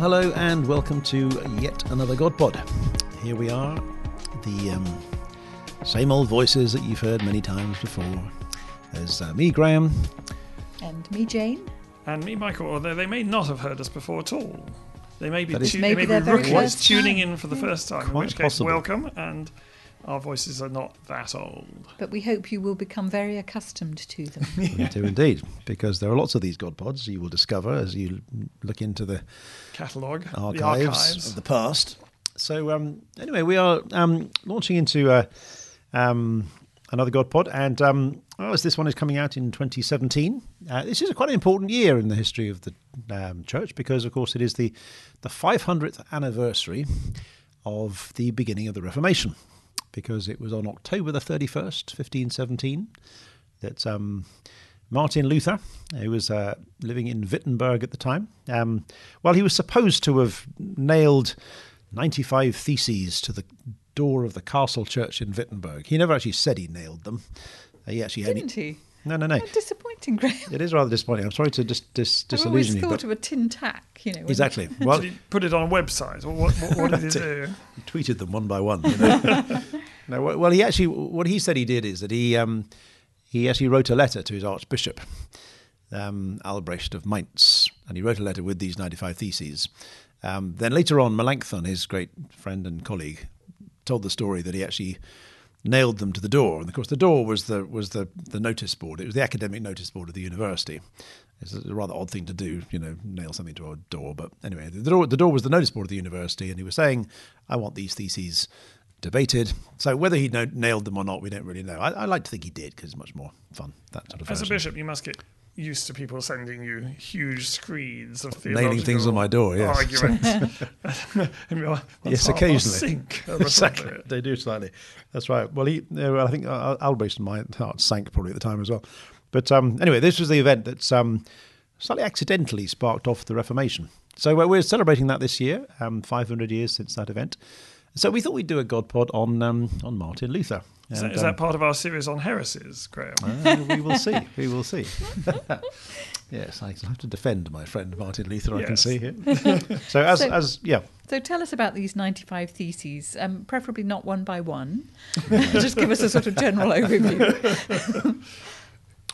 Well, hello and welcome to yet another God Pod. Here we are, the um, same old voices that you've heard many times before. There's uh, me, Graham. And me, Jane. And me, Michael, although they may not have heard us before at all. They may be, That is- tu- Maybe they may be rookies tuning in for the first time, in Quite which case, possible. welcome, and our voices are not that old. But we hope you will become very accustomed to them. We do indeed, because there are lots of these God Pods you will discover as you look into the Catalogue, the archives, archives. of the past. So, um, anyway, we are um, launching into uh, um, another God Pod, and um, well, as this one is coming out in 2017, uh, this is a quite an important year in the history of the um, church because, of course, it is the the 500th anniversary of the beginning of the Reformation. Because it was on October the 31st, 1517, that um, Martin Luther, who was uh, living in Wittenberg at the time, um, well, he was supposed to have nailed 95 theses to the door of the castle church in Wittenberg. He never actually said he nailed them. Uh, he actually Didn't he? No, no, no. How disappointing, Graham. It is rather disappointing. I'm sorry to dis- dis- I've always disillusion you. thought But of a tin tack, you know. exactly. Well, Did he put it on a website? Or what, what, what did he do? he tweeted them one by one. You know? no, well, well, he actually what he said he did is that he um, he actually wrote a letter to his archbishop, um, Albrecht of Mainz, and he wrote a letter with these ninety-five theses. Um, then later on, Melanchthon, his great friend and colleague, told the story that he actually nailed them to the door. And of course, the door was the was the the notice board. It was the academic notice board of the university. It's a rather odd thing to do, you know, nail something to a door. But anyway, the door the door was the notice board of the university, and he was saying, "I want these theses." Debated. So whether he no- nailed them or not, we don't really know. I, I like to think he did because it's much more fun. That sort of As a bishop, you must get used to people sending you huge screeds of theological Nailing things on my door, yes. Arguments. and you're, Yes, "That's half our occasionally. Sink at the top exactly. They do slightly. That's right. Well, he, uh, I think uh, Albrecht and my heart sank probably at the time as well. But um, anyway, this was the event that's um, slightly accidentally sparked off the Reformation. So we're celebrating that this year, um, 500 years since that event. So we thought we'd do a God pod on um, on Martin Luther. Is, that, And, is um, that part of our series on heresies, Graham? uh, we will see. We will see. yes, I have to defend my friend Martin Luther. I can see here. so as So- as yeah, So tell us about these 95 theses, um, preferably not one by one. Just give us a sort of general overview.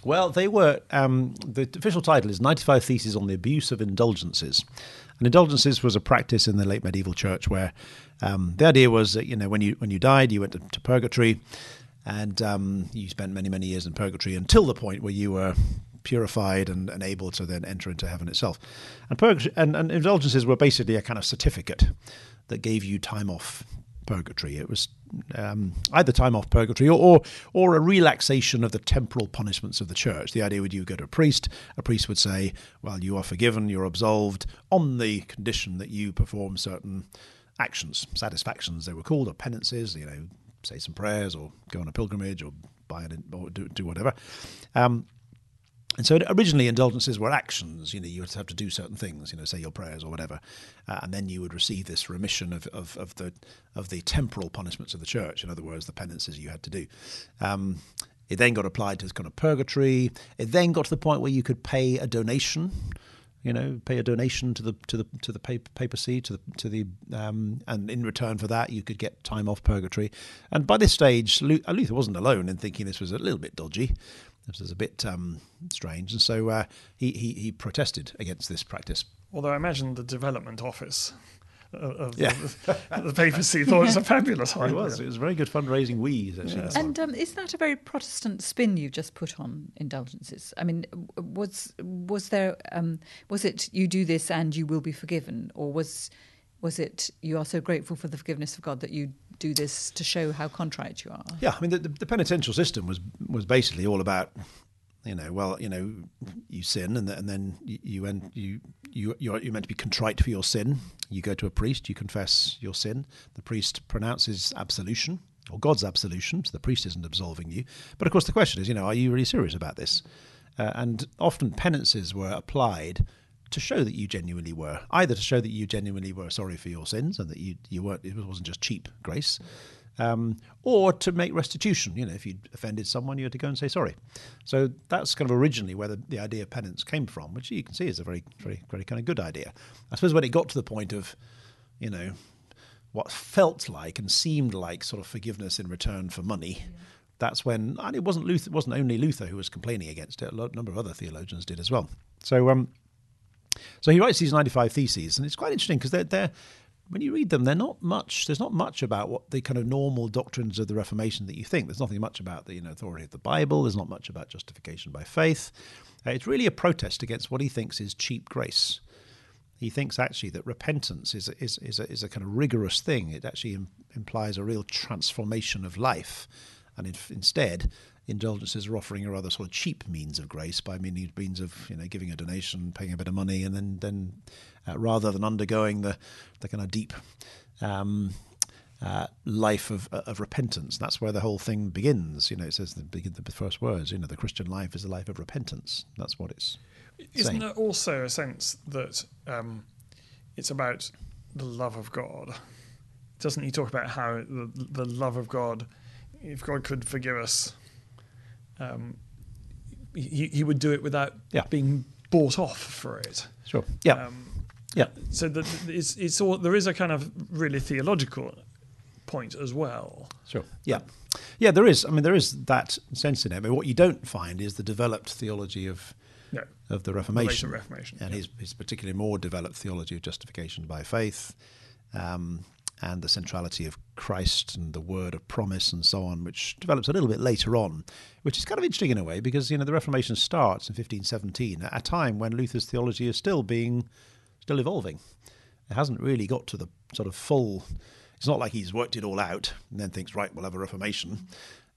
Well, they were. Um, the official title is 95 Theses on the Abuse of Indulgences. And indulgences was a practice in the late medieval church where um, the idea was that, you know, when you, when you died, you went to, to purgatory and um, you spent many, many years in purgatory until the point where you were purified and, and able to then enter into heaven itself. And, purgatory, and, and indulgences were basically a kind of certificate that gave you time off purgatory. It was um, either time off purgatory or, or or a relaxation of the temporal punishments of the church. The idea would you go to a priest, a priest would say, "Well, you are forgiven, you're absolved on the condition that you perform certain actions, satisfactions they were called, or penances. You know, say some prayers, or go on a pilgrimage, or buy an, or do, do whatever." Um, and so originally indulgences were actions, you know, you would have to do certain things, you know, say your prayers or whatever, uh, and then you would receive this remission of, of, of the of the temporal punishments of the church. In other words, the penances you had to do. Um, it then got applied to this kind of purgatory. It then got to the point where you could pay a donation, you know, pay a donation to the to the to the papacy, to the to the, um, and in return for that, you could get time off purgatory. And by this stage, Luther wasn't alone in thinking this was a little bit dodgy. This was a bit um, strange, and so uh, he, he he protested against this practice. Although I imagine the development office of, of Yeah. the, the papacy thought it was a fabulous idea. It was. It was a very good fundraising wheeze, actually. this And um, is that a very Protestant spin you've just put on indulgences? I mean, was was there um, was it you do this and you will be forgiven, or was was it you are so grateful for the forgiveness of God that you do this to show how contrite you are? Yeah, I mean, the, the, the penitential system was was basically all about You know, well, you know, you sin, and, and then you you, end, you you you're, you're meant to be contrite for your sin. You go to a priest, you confess your sin. The priest pronounces absolution or God's absolution, so the priest isn't absolving you. But of course, the question is, you know, are you really serious about this? Uh, and often penances were applied to show that you genuinely were, either to show that you genuinely were sorry for your sins and that you you weren't it wasn't just cheap grace, um, or to make restitution. You know, if you'd offended someone, you had to go and say sorry. So that's kind of originally where the, the idea of penance came from, which you can see is a very, very, very kind of good idea. I suppose when it got to the point of, you know, what felt like and seemed like sort of forgiveness in return for money. Yeah. That's when, and it wasn't Luther, it wasn't only Luther who was complaining against it. A number of other theologians did as well. So, um, so he writes these ninety-five theses, and it's quite interesting because they're, they're when you read them, they're not much. There's not much about what the kind of normal doctrines of the Reformation that you think. There's nothing much about the you know authority of the Bible. There's not much about justification by faith. Uh, it's really a protest against what he thinks is cheap grace. He thinks actually that repentance is a, is is a, is a kind of rigorous thing. It actually Im- implies a real transformation of life, and instead indulgences are offering a rather sort of cheap means of grace by means of you know giving a donation, paying a bit of money, and then then uh, rather than undergoing the the kind of deep. Um, uh, life of, uh, of repentance. That's where the whole thing begins. You know, it says the, the first words. You know, the Christian life is a life of repentance. That's what it's. Isn't saying. there also a sense that um, it's about the love of God? Doesn't he talk about how the, the love of God, if God could forgive us, um, he, he would do it without yeah. being bought off for it. Sure. Yeah. Um, yeah. So the, it's it's all there is a kind of really theological point as well. Sure. Yeah. Yeah, there is. I mean, there is that sense in it. I mean, what you don't find is the developed theology of no, of the Reformation, the Reformation, and yeah. his, his particularly more developed theology of justification by faith, um, and the centrality of Christ and the word of promise and so on, which develops a little bit later on, which is kind of interesting in a way because you know the Reformation starts in 1517 at a time when Luther's theology is still being still evolving. It hasn't really got to the sort of full. It's not like he's worked it all out and then thinks, right, we'll have a Reformation.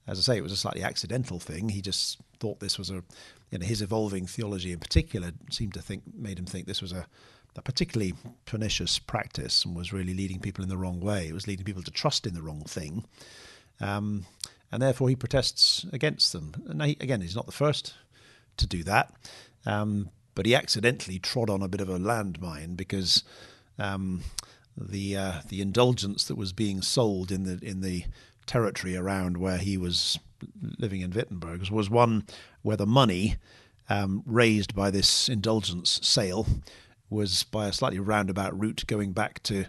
As I say, it was a slightly accidental thing. He just thought this was a, you know, his evolving theology in particular seemed to think, made him think this was a, a particularly pernicious practice and was really leading people in the wrong way. It was leading people to trust in the wrong thing. Um, and therefore he protests against them. And he, again, he's not the first to do that. Um, but he accidentally trod on a bit of a landmine because um, the uh, the indulgence that was being sold in the in the territory around where he was living in Wittenberg was one where the money um, raised by this indulgence sale was by a slightly roundabout route going back to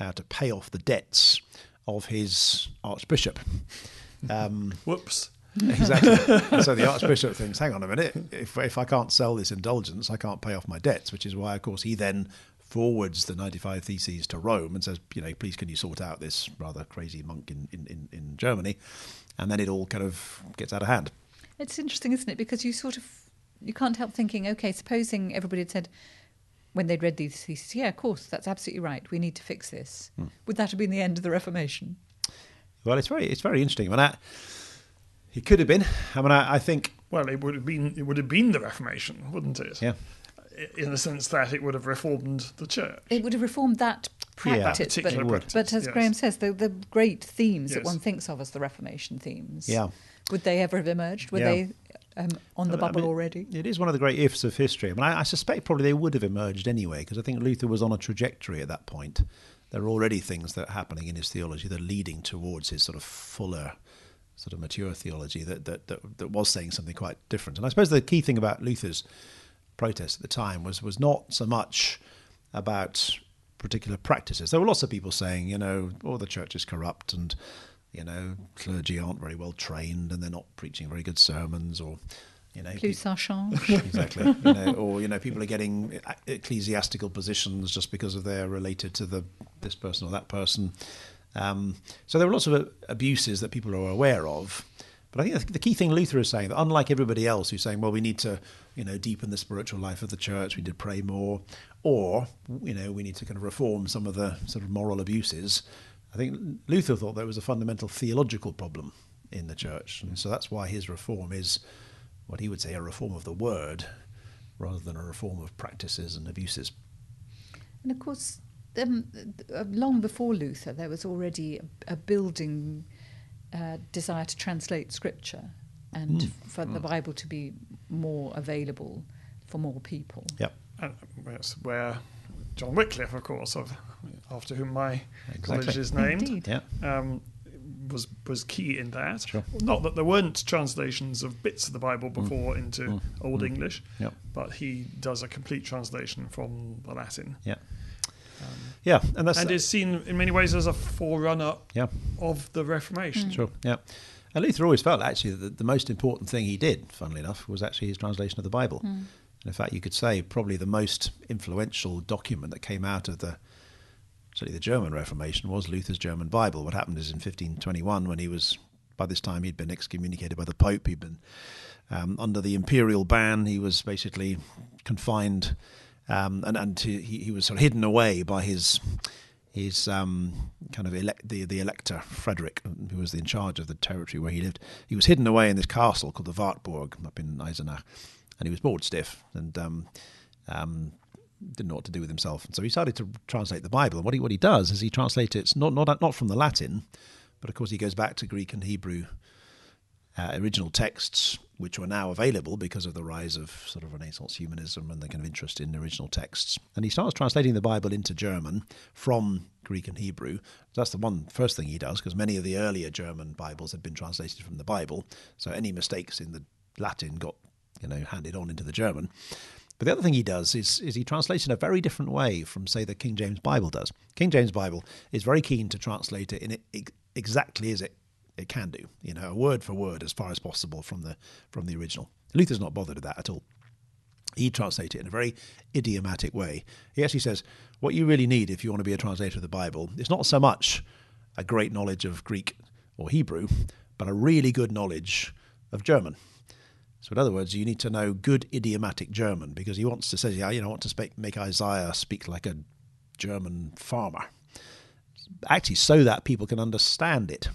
uh, to pay off the debts of his archbishop. Um, Whoops. exactly. so the Archbishop thinks, hang on a minute, if, if I can't sell this indulgence, I can't pay off my debts, which is why, of course, he then forwards the 95 Theses to Rome and says, you know, please can you sort out this rather crazy monk in, in, in, in Germany? And then it all kind of gets out of hand. It's interesting, isn't it? Because you sort of, you can't help thinking, okay, supposing everybody had said, when they'd read these theses, yeah, of course, that's absolutely right. We need to fix this. Hmm. Would that have been the end of the Reformation? Well, it's very, it's very interesting. When I, it could have been. I mean, I, I, think. Well, it would have been. It would have been the Reformation, wouldn't it? Yeah. In the sense that it would have reformed the church. It would have reformed that practice, yeah, but, practice, but, as yes. Graham says, the, the great themes yes. that one thinks of as the Reformation themes. Yeah. Would they ever have emerged? Were yeah. they um, on the bubble I mean, already? It is one of the great ifs of history. I mean, I, I suspect probably they would have emerged anyway, because I think Luther was on a trajectory at that point. There are already things that are happening in his theology that are leading towards his sort of fuller sort of mature theology that, that, that, that was saying something quite different. And I suppose the key thing about Luther's protest at the time was, was not so much about particular practices. There were lots of people saying, you know, oh, the church is corrupt and, you know, clergy aren't very well trained and they're not preaching very good sermons or, you know, plus ça change. exactly. You know, or you know, people are getting ecclesiastical positions just because of they're related to the this person or that person. Um, so there were lots of abuses that people are aware of. But I think the key thing Luther is saying that unlike everybody else who's saying, well, we need to, you know, deepen the spiritual life of the church, we need to pray more, or you know, we need to kind of reform some of the sort of moral abuses. I think Luther thought there was a fundamental theological problem in the church, and so that's why his reform is what he would say a reform of the word rather than a reform of practices and abuses. And of course, um, uh, long before Luther, there was already a, a building uh, desire to translate scripture and Mm. for the Bible to be more available for more people. Yeah, And that's where John Wycliffe, of course, of, after whom my college is named, Yeah. um, was was key in that. Sure. Not that there weren't translations of bits of the Bible before into Mm. Old Mm. English, Yep. but he does a complete translation from the Latin, Yeah. Yeah. And that's and is seen in many ways as a forerunner yeah. of the Reformation. Sure. Yeah. And Luther always felt actually that the most important thing he did, funnily enough, was actually his translation of the Bible. And in fact, you could say probably the most influential document that came out of the certainly the German Reformation was Luther's German Bible. What happened is in 1521, when he was by this time he'd been excommunicated by the Pope, he'd been um, under the imperial ban. He was basically confined, um, and and he, he was sort of hidden away by his his um, kind of elect, the the elector Frederick, who was in charge of the territory where he lived. He was hidden away in this castle called the Wartburg up in Eisenach, and he was bored stiff and um, um, didn't know what to do with himself. And so he started to translate the Bible. And what he what he does is he translates it not not not from the Latin, but of course he goes back to Greek and Hebrew uh, original texts, which were now available because of the rise of sort of Renaissance humanism and the kind of interest in original texts. And he starts translating the Bible into German from Greek and Hebrew. That's the one first thing he does, because many of the earlier German Bibles had been translated from the Bible. So any mistakes in the Latin got you know handed on into the German. But the other thing he does is, is he translates in a very different way from, say, the King James Bible does. King James Bible is very keen to translate it in it exactly as it, it can do, you know, word for word as far as possible from the from the original. Luther's not bothered with that at all. He translates it in a very idiomatic way. He actually says, what you really need if you want to be a translator of the Bible is not so much a great knowledge of Greek or Hebrew, but a really good knowledge of German. So, in other words, you need to know good idiomatic German because he wants to say, yeah, you know, I want to speak, make Isaiah speak like a German farmer, actually, so that people can understand it.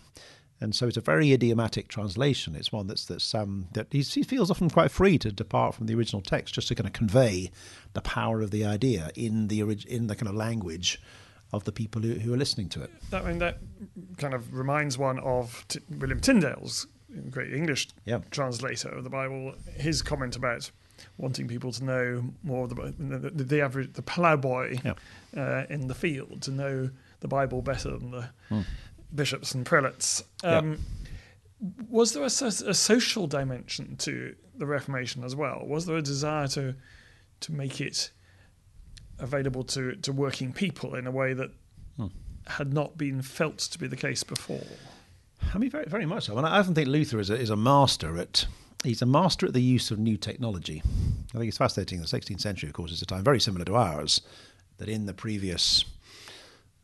And so it's a very idiomatic translation. It's one that's that's um, that he, he feels often quite free to depart from the original text, just to kind of convey the power of the idea in the in the kind of language of the people who, who are listening to it. That, I mean, that kind of reminds one of T- William Tyndale's great English Yeah. translator of the Bible. His comment about wanting people to know more of the the, the, average the ploughboy Yeah. uh, in the field to know the Bible better than the Hmm. Bishops and prelates. Yeah. Um, Was there a, a social dimension to the Reformation as well? Was there a desire to to make it available to, to working people in a way that Hmm. had not been felt to be the case before? I mean, very, very much so. And I often think Luther is a, is a master at he's a master at the use of new technology. I think it's fascinating. The 16th century, of course, is a time very similar to ours. That in the previous,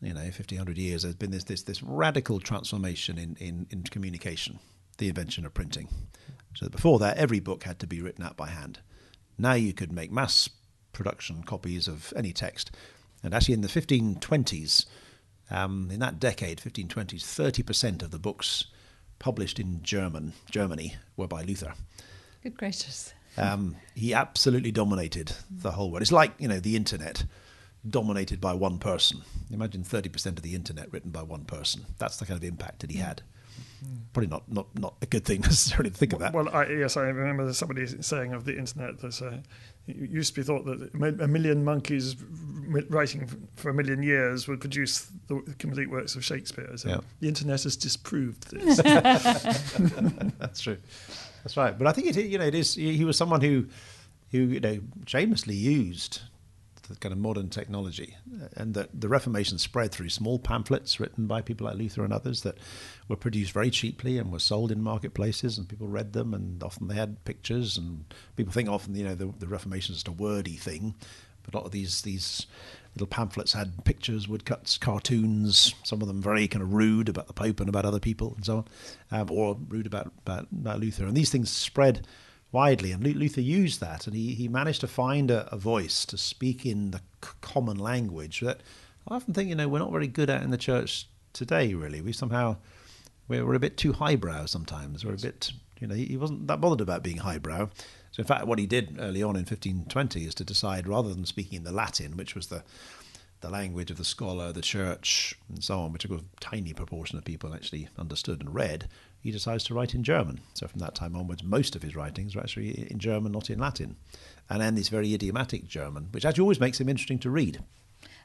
you know, 1500 years, there's been this this this radical transformation in in, in communication, the invention of printing. So that before that, every book had to be written out by hand. Now you could make mass production copies of any text. And actually, in the 1520s, um, in that decade, 1520s, 30% of the books published in German, Germany, were by Luther. Good gracious. Um, he absolutely dominated the whole world. It's like you know the internet dominated by one person. Imagine 30% of the internet written by one person. That's the kind of impact that he had. Probably not, not, not a good thing necessarily to think of that. Well, I, yes, I remember somebody saying of the internet that uh, it used to be thought that a million monkeys writing for a million years would produce the complete works of Shakespeare. So Yeah. the internet has disproved this. That's true. That's right. But I think it, you know, it is. He was someone who, who you know, shamelessly used the kind of modern technology, and that the Reformation spread through small pamphlets written by people like Luther and others that were produced very cheaply and were sold in marketplaces, and people read them, and often they had pictures, and people think often you know the, the Reformation is just a wordy thing, but a lot of these these little pamphlets had pictures, woodcuts, cartoons, some of them very kind of rude about the Pope and about other people and so on, um, or rude about, about, about Luther. And these things spread widely, and Luther used that, and he, he managed to find a, a voice to speak in the c- common language that I often think, you know, we're not very good at in the church today, really. We somehow, we're, we're a bit too highbrow sometimes. We're a bit You know, he, he wasn't that bothered about being highbrow. So, in fact, what he did early on in 1520 is to decide, rather than speaking in the Latin, which was the the language of the scholar, the church, and so on, which a tiny proportion of people actually understood and read, he decides to write in German. So from that time onwards, most of his writings are actually in German, not in Latin. And then this very idiomatic German, which actually always makes him interesting to read.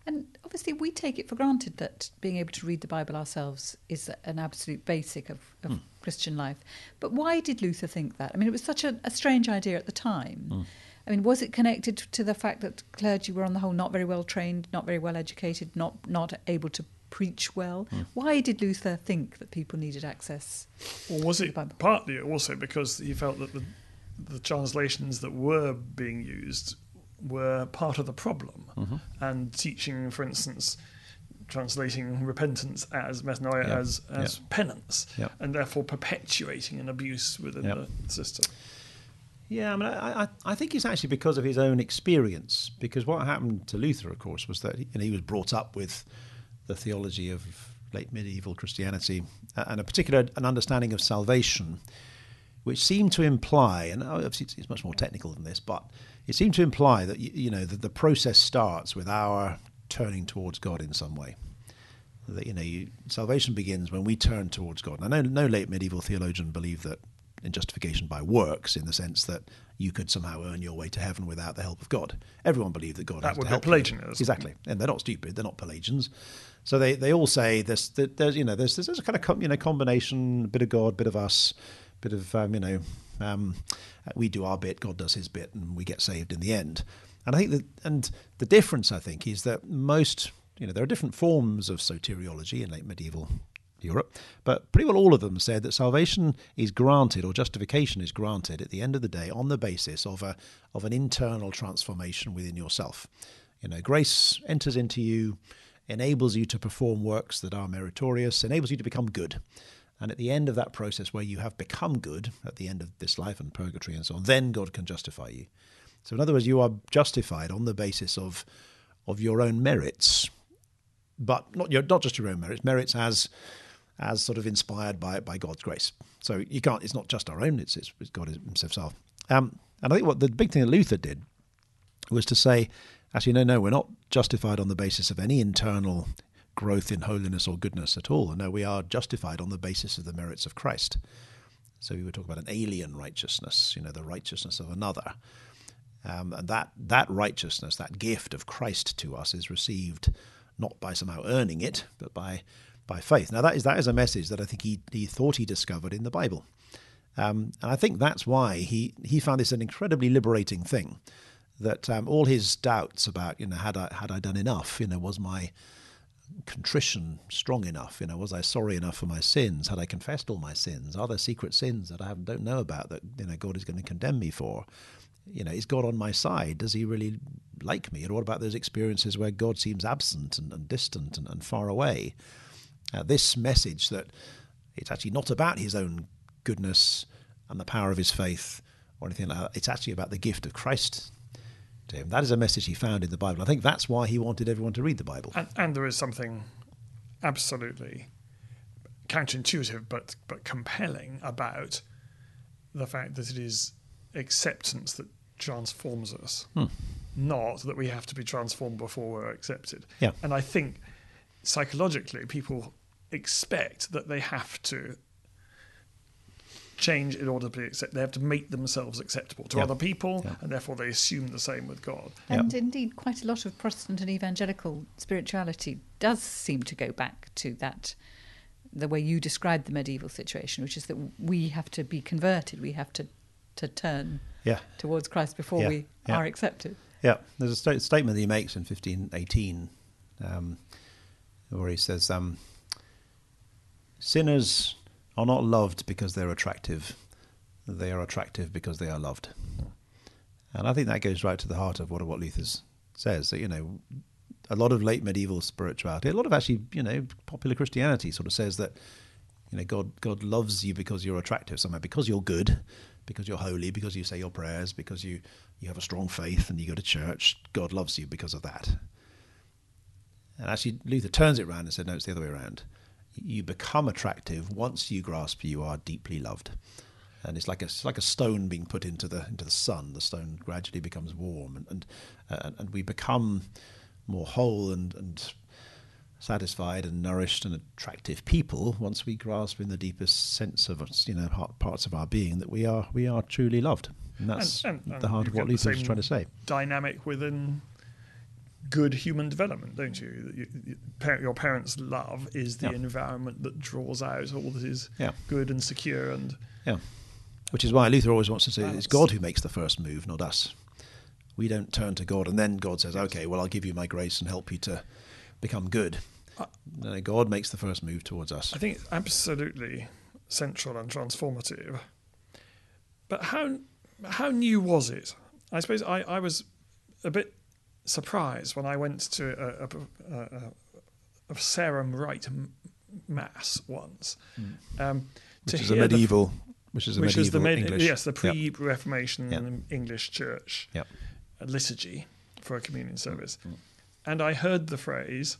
And obviously, we take it for granted that being able to read the Bible ourselves is an absolute basic of, of mm. Christian life. But why did Luther think that? I mean, it was such a, a strange idea at the time. Mm. I mean, was it connected to the fact that clergy were, on the whole, not very well trained, not very well educated, not not able to preach well? Mm. Why did Luther think that people needed access? Or was it partly also because he felt that the the translations that were being used were part of the problem, mm-hmm. and teaching, for instance, translating repentance as metanoia yeah. as as yeah. penance, yeah. and therefore perpetuating an abuse within the system. Yeah, I mean, I, I, I, think it's actually because of his own experience. Because what happened to Luther, of course, was that he, you know, he was brought up with the theology of late medieval Christianity and a particular an understanding of salvation, which seemed to imply, and obviously it's, much more technical than this, but it seemed to imply that you know that the process starts with our turning towards God in some way. That you know, you, salvation begins when we turn towards God. And I know no late medieval theologian believed that in justification by works, in the sense that you could somehow earn your way to heaven without the help of God. Everyone believed that God that would be Pelagianism. Exactly, and they're not stupid; they're not Pelagians. So they, they all say this. that There's you know there's there's a kind of you know combination, a bit of God, bit of us, bit of um, you know um, we do our bit, God does His bit, and we get saved in the end. And I think that and the difference I think is that most you know there are different forms of soteriology in late medieval Europe, but pretty well all of them said that salvation is granted or justification is granted at the end of the day on the basis of a of an internal transformation within yourself. You know, grace enters into you, enables you to perform works that are meritorious, enables you to become good. And at the end of that process, where you have become good, at the end of this life and purgatory and so on, then God can justify you. So, in other words, you are justified on the basis of of your own merits, but not your, not just your own merits, merits as as sort of inspired by by God's grace. So you can't. It's not just our own. It's, it's God Himself. Um, and I think what the big thing that Luther did was to say, actually, no, no, we're not justified on the basis of any internal growth in holiness or goodness at all. No, we are justified on the basis of the merits of Christ. So we would talk about an alien righteousness, you know, the righteousness of another. Um, and that, that righteousness, that gift of Christ to us, is received not by somehow earning it, but by by faith. Now that is that is a message that I think he he thought he discovered in the Bible, um, and I think that's why he he found this an incredibly liberating thing. That um, all his doubts about you know had I had I done enough, you know, was my contrition strong enough? You know, was I sorry enough for my sins? Had I confessed all my sins? Are there secret sins that I don't know about that you know God is going to condemn me for? You know, is God on my side? Does He really like me? And what about those experiences where God seems absent and, and distant and, and, far away? Uh, this message that it's actually not about his own goodness and the power of his faith or anything like that. It's actually about the gift of Christ to him. That is a message he found in the Bible. I think that's why he wanted everyone to read the Bible. And, and there is something absolutely counterintuitive but but compelling about the fact that it is acceptance that transforms us, hmm. not that we have to be transformed before we're accepted. Yeah. And I think psychologically, people expect that they have to change in order to be accepted. They have to make themselves acceptable to other people, and therefore they assume the same with God. And indeed, quite a lot of Protestant and evangelical spirituality does seem to go back to that. The way you described the medieval situation, which is that we have to be converted, we have to to turn yeah. towards Christ before we are accepted. Yeah, there's a st- statement that he makes in 1518 um, where he says, um, Sinners are not loved because they're attractive. They are attractive because they are loved. And I think that goes right to the heart of what, what Luther says. You know, a lot of late medieval spirituality, a lot of actually, you know, popular Christianity sort of says that, you know, God, God loves you because you're attractive somehow, because you're good, because you're holy, because you say your prayers, because you, you have a strong faith and you go to church. God loves you because of that. And actually, Luther turns it around and said, no, it's the other way around you become attractive once you grasp you are deeply loved. and it's like a it's like a stone being put into the into the sun. The stone gradually becomes warm, and and uh, and we become more whole and and satisfied and nourished and attractive people once we grasp in the deepest sense of us, you know parts of our being that we are we are truly loved. And that's And- and- the heart of what got the Luther was trying to say. Dynamic within good human development, don't you? You- you- Your parents' love is the Yeah. environment that draws out all that is Yeah. good and secure and Yeah. Which is why Luther always wants to say it's God who makes the first move, not us. We don't turn to God and then God says, okay, well, I'll give you my grace and help you to become good. I- No, God makes the first move towards us. I think it's absolutely central and transformative. But how how new was it? I suppose I, I was a bit surprised when I went to a, a, a, a Sarum Rite mass once. Um, to Hmm. Which is a hear the- medieval, which is a which medieval is the med- English. yes the pre-Reformation Yep. English Church Yep. uh, liturgy for a communion service, Mm. and I heard the phrase,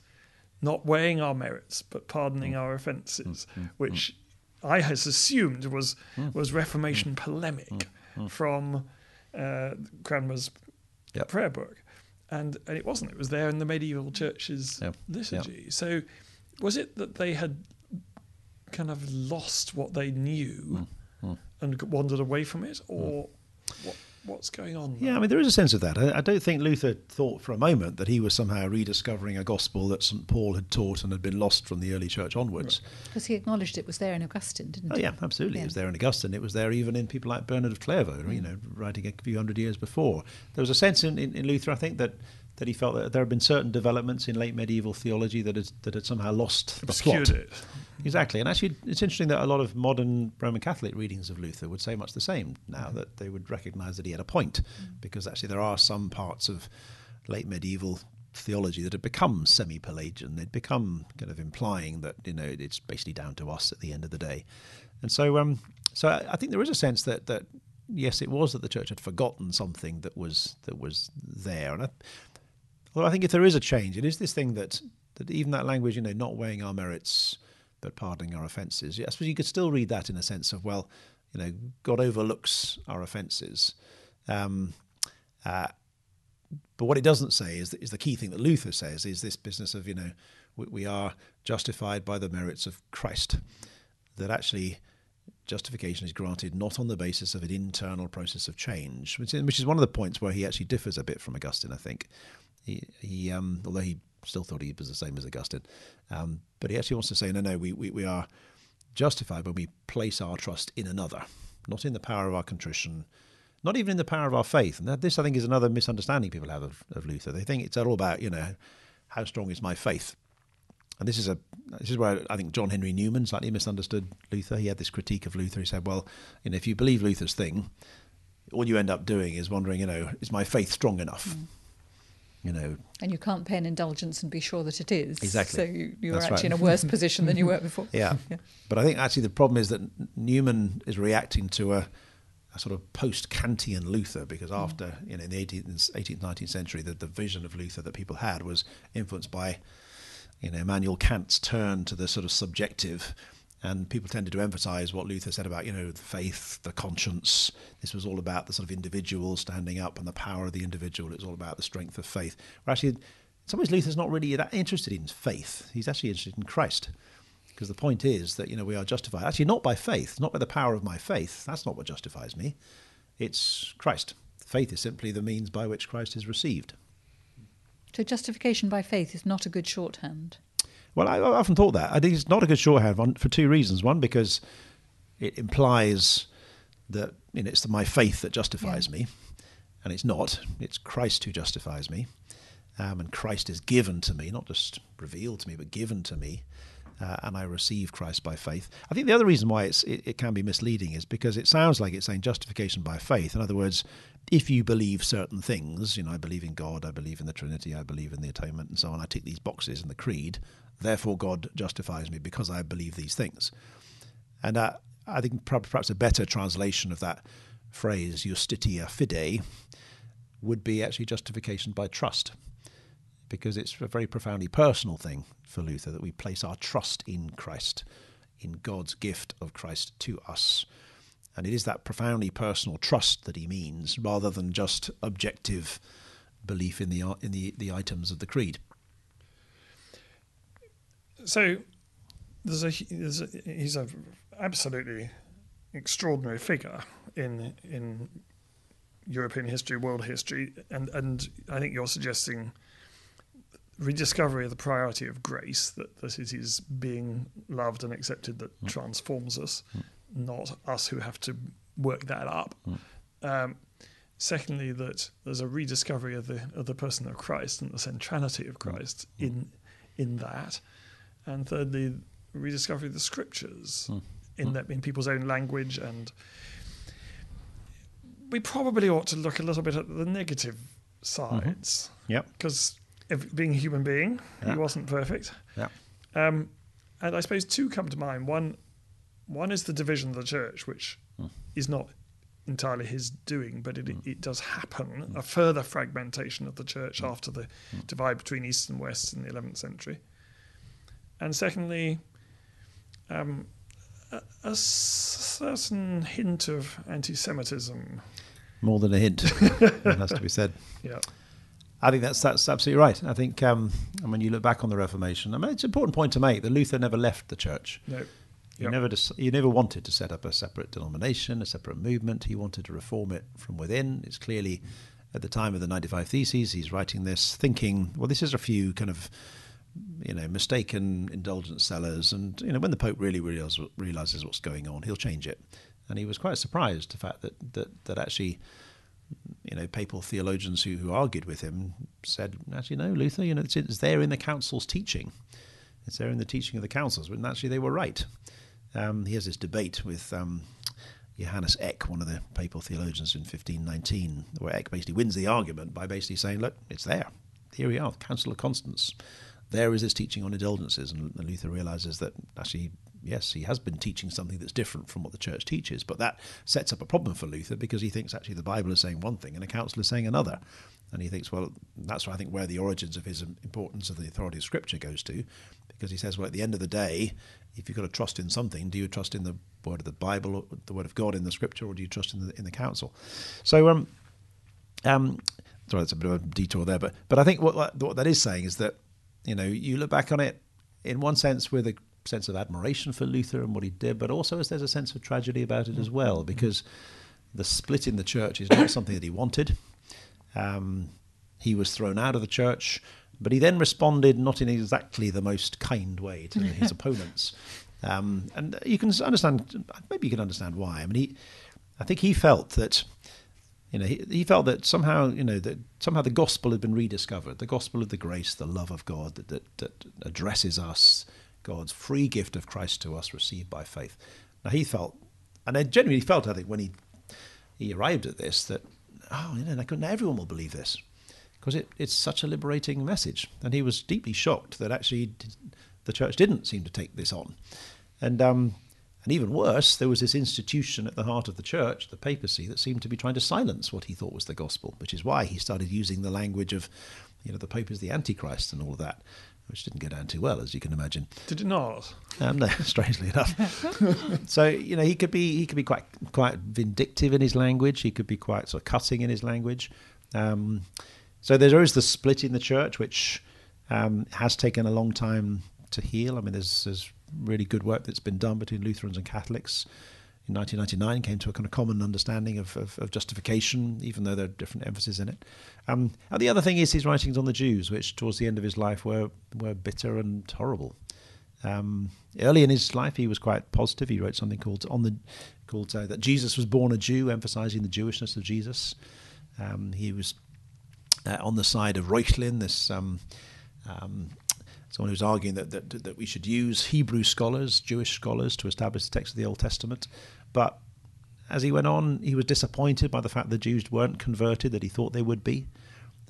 "Not weighing our merits, but pardoning Mm. our offences," which I has assumed was Mm. was Reformation polemic from uh, Cranmer's Yep. prayer book, and and it wasn't. It was there in the medieval mm. church's Yep. liturgy. So, was it that they had kind of lost what they knew Mm. mm. and wandered away from it, or mm. what, what's going on? Yeah, I mean, there is a sense of that. I, I don't think Luther thought for a moment that he was somehow rediscovering a gospel that St. Paul had taught and had been lost from the early church onwards. Because he acknowledged it was there in Augustine, didn't Oh he? yeah, absolutely. Yeah. It was there in Augustine. It was there even in people like Bernard of Clairvaux, you know, writing a few hundred years before. There was a sense in, in, in Luther, I think, that that he felt that there had been certain developments in late medieval theology that had, that had somehow lost the obscured plot. it. Exactly, and actually, it's interesting that a lot of modern Roman Catholic readings of Luther would say much the same now that they would recognise that he had a point, because actually there are some parts of late medieval theology that had become semi-Pelagian. They'd become kind of implying that you know it's basically down to us at the end of the day, and so um, so I I think there is a sense that that yes, it was that the church had forgotten something that was that was there, and I, Although I think if there is a change, it is this thing that that even that language, you know, not weighing our merits but pardoning our offences. I suppose you could still read that in a sense of well, you know, God overlooks our offences. Um, uh, but what it doesn't say is, is the key thing that Luther says is this business of you know we, we are justified by the merits of Christ. That actually justification is granted not on the basis of an internal process of change, which is, which is one of the points where he actually differs a bit from Augustine. I think he, he um, although he still thought he was the same as Augustine, um, but he actually wants to say no, no, we, we, we are justified when we place our trust in another, not in the power of our contrition, not even in the power of our faith. And that, this, I think, is another misunderstanding people have of, of Luther. They think it's all about, you know, how strong is my faith. And this is a this is where I think John Henry Newman slightly misunderstood Luther. He had this critique of Luther. He said, "Well, you know, if you believe Luther's thing, all you end up doing is wondering, you know, is my faith strong enough? You know, And you can't pay an indulgence and be sure that it is. Exactly. So you, you are actually right. in a worse position than you were before. Yeah. But I think actually the problem is that Newman is reacting to a, a sort of post-Kantian Luther because mm. after, you know, in the 18th, 18th 19th century, the, the vision of Luther that people had was influenced by, you know, Immanuel Kant's turn to the sort of subjective. And people tended to emphasize what Luther said about, you know, the faith, the conscience. This was all about the sort of individual standing up and the power of the individual. It was all about the strength of faith. Where actually, in some ways, Luther's not really that interested in faith. He's actually interested in Christ. Because the point is that you know we are justified actually not by faith, not by the power of my faith. That's not what justifies me. It's Christ. Faith is simply the means by which Christ is received. So justification by faith is not a good shorthand. Well, I, I often thought that. I think it's not a good shorthand one, for two reasons. One, because it implies that you know, it's my faith that justifies Yeah. me, and it's not. It's Christ who justifies me, um, and Christ is given to me, not just revealed to me, but given to me, uh, and I receive Christ by faith. I think the other reason why it's, it, it can be misleading is because it sounds like it's saying justification by faith. In other words, if you believe certain things, you know, I believe in God, I believe in the Trinity, I believe in the atonement, and so on. I tick these boxes in the creed. Therefore, God justifies me because I believe these things. And uh, I think perhaps a better translation of that phrase, justitia fidei, would be actually justification by trust, because it's a very profoundly personal thing for Luther that we place our trust in Christ, in God's gift of Christ to us. And it is that profoundly personal trust that he means, rather than just objective belief in the in the, the items of the creed. So there's a, there's a he's a absolutely extraordinary figure in in European history, world history, and and I think you're suggesting rediscovery of the priority of grace that that it is being loved and accepted that mm. transforms us, mm. Not us who have to work that up. Mm. Um, secondly, that there's a rediscovery of the of the person of Christ and the centrality of Christ in in that, and thirdly, rediscovery of the scriptures in that in people's own language and we probably ought to look a little bit at the negative sides. Mm-hmm. Yeah. Because being a human being, yeah. he wasn't perfect. Yeah. Um, and I suppose two come to mind. One, one is the division of the church, which mm. is not entirely his doing, but it, mm. it does happen. Mm. A further fragmentation of the church mm. after the mm. divide between East and West in the 11th century. And secondly, um, a, a certain hint of anti Semitism. More than a hint, that has to be said. Yeah. I think that's that's absolutely right. I think um, when you look back on the Reformation, I mean, it's an important point to make that Luther never left the church. No. He yep. never he never wanted to set up a separate denomination, a separate movement. He wanted to reform it from within. It's clearly at the time of the 95 Theses, he's writing this thinking, well, this is a few kind of you know, mistaken indulgence sellers. And, you know, when the Pope really realizes, realizes what's going on, he'll change it. And he was quite surprised the fact that, that, that actually, you know, papal theologians who, who argued with him said, actually, no, Luther, you know, it's, it's there in the council's teaching. It's there in the teaching of the councils. And actually, they were right. Um, he has this debate with um, Johannes Eck, one of the papal theologians in 1519, where Eck basically wins the argument by basically saying, look, it's there. Here we are, Council of Constance there is this teaching on indulgences, and Luther realizes that actually, yes, he has been teaching something that's different from what the church teaches, but that sets up a problem for Luther because he thinks actually the Bible is saying one thing and a council is saying another. And he thinks, well, that's why I think where the origins of his importance of the authority of Scripture goes to, because he says, well, at the end of the day, if you've got to trust in something, do you trust in the word of the Bible, or the word of God in the Scripture, or do you trust in the in the council? So, um, um, sorry, that's a bit of a detour there, but but I think what what that is saying is that you know, you look back on it in one sense with a sense of admiration for Luther and what he did, but also as there's a sense of tragedy about it as well, because the split in the church is not something that he wanted. Um, he was thrown out of the church, but he then responded not in exactly the most kind way to his opponents. Um, and you can understand, maybe you can understand why. I mean, he, I think he felt that you know, he, he, felt that somehow, you know, that somehow the gospel had been rediscovered, the gospel of the grace, the love of God that, that, that addresses us, God's free gift of Christ to us, received by faith. Now he felt, and I genuinely felt, I think, when he he arrived at this, that oh, you know, now everyone will believe this because it, it's such a liberating message. And he was deeply shocked that actually the church didn't seem to take this on, and um, and even worse, there was this institution at the heart of the church, the papacy, that seemed to be trying to silence what he thought was the gospel, which is why he started using the language of, you know, the Pope is the Antichrist and all of that, which didn't go down too well, as you can imagine. Did it not? Um, no, strangely enough. so you know, he could be he could be quite quite vindictive in his language. He could be quite sort of cutting in his language. Um, so there is the split in the church, which um, has taken a long time to heal. I mean, there's, there's really good work that's been done between Lutherans and Catholics. In 1999, came to a kind of common understanding of, of, of justification, even though there are different emphases in it. Um, and the other thing is his writings on the Jews, which towards the end of his life were were bitter and horrible. Um, early in his life, he was quite positive. He wrote something called on the called uh, that Jesus was born a Jew, emphasizing the Jewishness of Jesus. Um, he was uh, on the side of Reuchlin, this um, um, someone who's arguing that, that, that we should use Hebrew scholars, Jewish scholars, to establish the text of the Old Testament. But as he went on, he was disappointed by the fact that Jews weren't converted, that he thought they would be.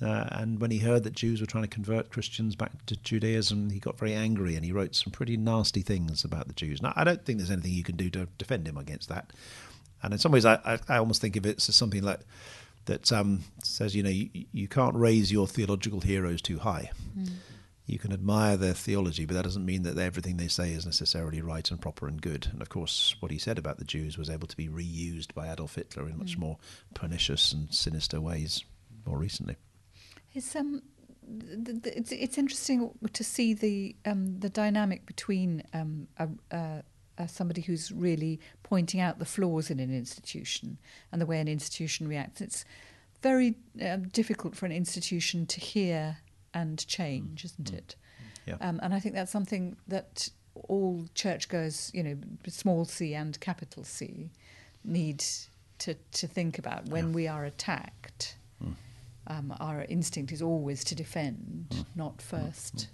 Uh, and when he heard that Jews were trying to convert Christians back to Judaism, he got very angry and he wrote some pretty nasty things about the Jews. Now, I don't think there's anything you can do to defend him against that. And in some ways, I, I, I almost think of it as something like that um, says, you know, you, you, can't raise your theological heroes too high. Mm you can admire their theology, but that doesn't mean that everything they say is necessarily right and proper and good. And of course, what he said about the Jews was able to be reused by Adolf Hitler in much mm. more pernicious and sinister ways more recently. It's um, it's it's interesting to see the um, the dynamic between um, a, a, a somebody who's really pointing out the flaws in an institution and the way an institution reacts. It's very uh, difficult for an institution to hear and change, isn't mm. it? Yeah. Um, and I think that's something that all churchgoers, you know, small c and capital C, need to, to think about when yeah. we are attacked. Mm. Um, our instinct is always to defend, mm. not mm. first mm.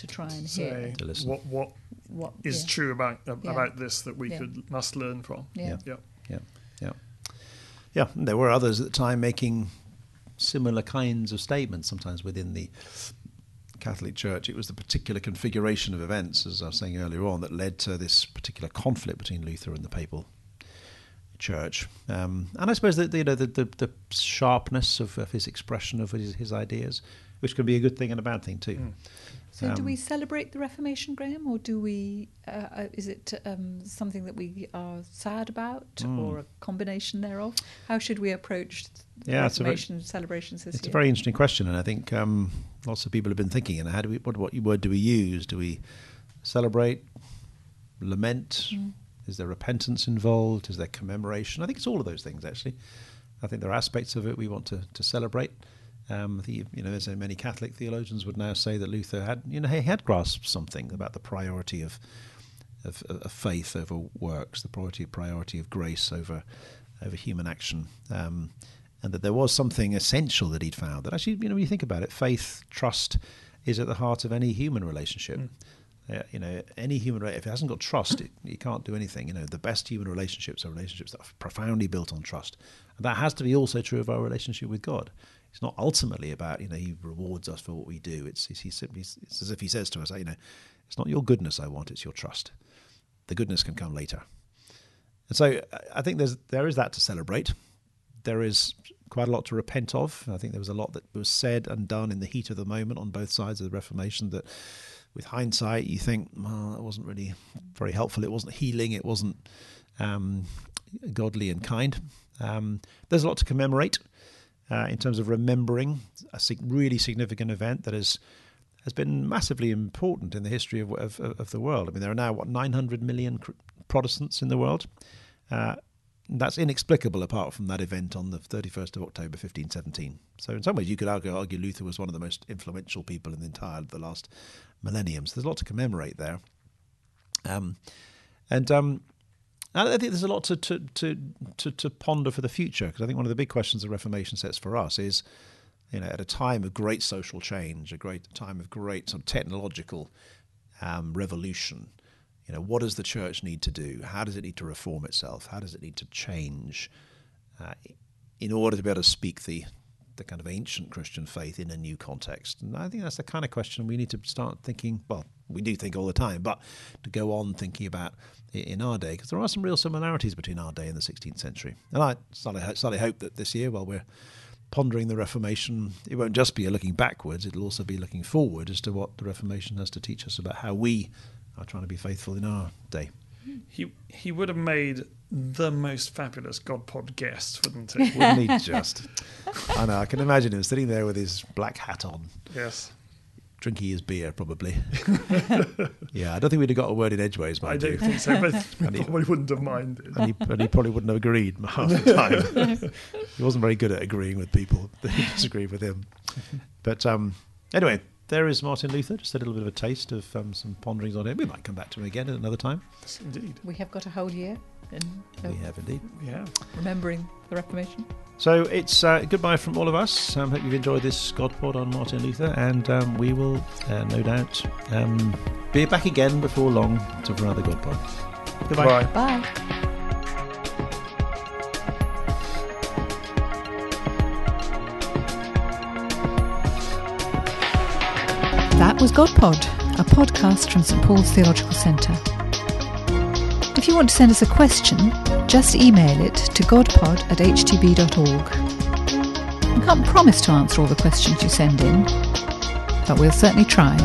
To try and Say hear. What what what is yeah. true about uh, yeah. about this that we could must learn from? Yeah. Yeah. Yeah. Yeah. Yeah. There were others at the time making similar kinds of statements, sometimes within the Catholic Church. It was the particular configuration of events, as I was saying earlier on, that led to this particular conflict between Luther and the papal church. Um, and I suppose that you know the, the, the sharpness of, of, his expression of his, his, ideas, which can be a good thing and a bad thing too. Mm. So, um, do we celebrate the Reformation, Graham, or do we? Uh, uh, is it um, something that we are sad about, mm. or a combination thereof? How should we approach yeah, Reformation very, celebrations this it's year? It's a very interesting question, and I think um, lots of people have been thinking. And how do we? What, what word do we use? Do we celebrate, lament? Mm. Is there repentance involved? Is there commemoration? I think it's all of those things actually. I think there are aspects of it we want to, to celebrate. Um, the, you know, there's many Catholic theologians would now say that Luther had, you know, he had grasped something about the priority of, of, of faith over works, the priority priority of grace over over human action, um, and that there was something essential that he'd found. That actually, you know, when you think about it, faith, trust, is at the heart of any human relationship. Mm. Uh, you know, any human if it hasn't got trust, it, you can't do anything. You know, the best human relationships are relationships that are profoundly built on trust, and that has to be also true of our relationship with God. It's not ultimately about you know He rewards us for what we do. It's He simply it's as if He says to us, you know, it's not your goodness I want, it's your trust. The goodness can come later. And so I think there's there is that to celebrate. There is quite a lot to repent of. I think there was a lot that was said and done in the heat of the moment on both sides of the Reformation that with hindsight, you think, well, that wasn't really very helpful. It wasn't healing. It wasn't um, godly and kind. Um, there's a lot to commemorate uh, in terms of remembering a really significant event that has has been massively important in the history of, of, of the world. I mean, there are now what 900 million Protestants in the world. Uh, that's inexplicable apart from that event on the 31st of October 1517. So, in some ways, you could argue, argue Luther was one of the most influential people in the entire the last millennium. So, there's a lot to commemorate there. Um, and um, I think there's a lot to to to to, to ponder for the future because I think one of the big questions the Reformation sets for us is, you know, at a time of great social change, a great time of great sort of technological um, revolution, you know, what does the church need to do? How does it need to reform itself? How does it need to change uh, in order to be able to speak the the kind of ancient Christian faith in a new context? And I think that's the kind of question we need to start thinking. Well, we do think all the time, but to go on thinking about in our day, because there are some real similarities between our day and the 16th century. And I slightly hope that this year, while we're pondering the Reformation, it won't just be a looking backwards, it'll also be looking forward as to what the Reformation has to teach us about how we are trying to be faithful in our day. He he would have made the most fabulous God Pod guest, wouldn't he? wouldn't he just? I know. I can imagine him sitting there with his black hat on. Yes. Drinking his beer, probably. yeah, I don't think we'd have got a word in edgeways. I don't think so, but he probably wouldn't have minded. And he, and he, probably wouldn't have agreed half the time. he wasn't very good at agreeing with people that disagreed with him. But um, anyway, there is Martin Luther. Just a little bit of a taste of um, some ponderings on him. We might come back to him again at another time. Yes, indeed. We have got a whole year. In, uh, we have indeed. Yeah. Remembering the Reformation. So it's uh, goodbye from all of us. I um, hope you've enjoyed this Godpod on Martin Luther, and um, we will uh, no doubt um, be back again before long to for another Godpod. Goodbye. Bye. Bye. That was GodPod, a podcast from St Paul's Theological Centre. If you want to send us a question, just email it to godpod at htb.org. We can't promise to answer all the questions you send in, but we'll certainly try.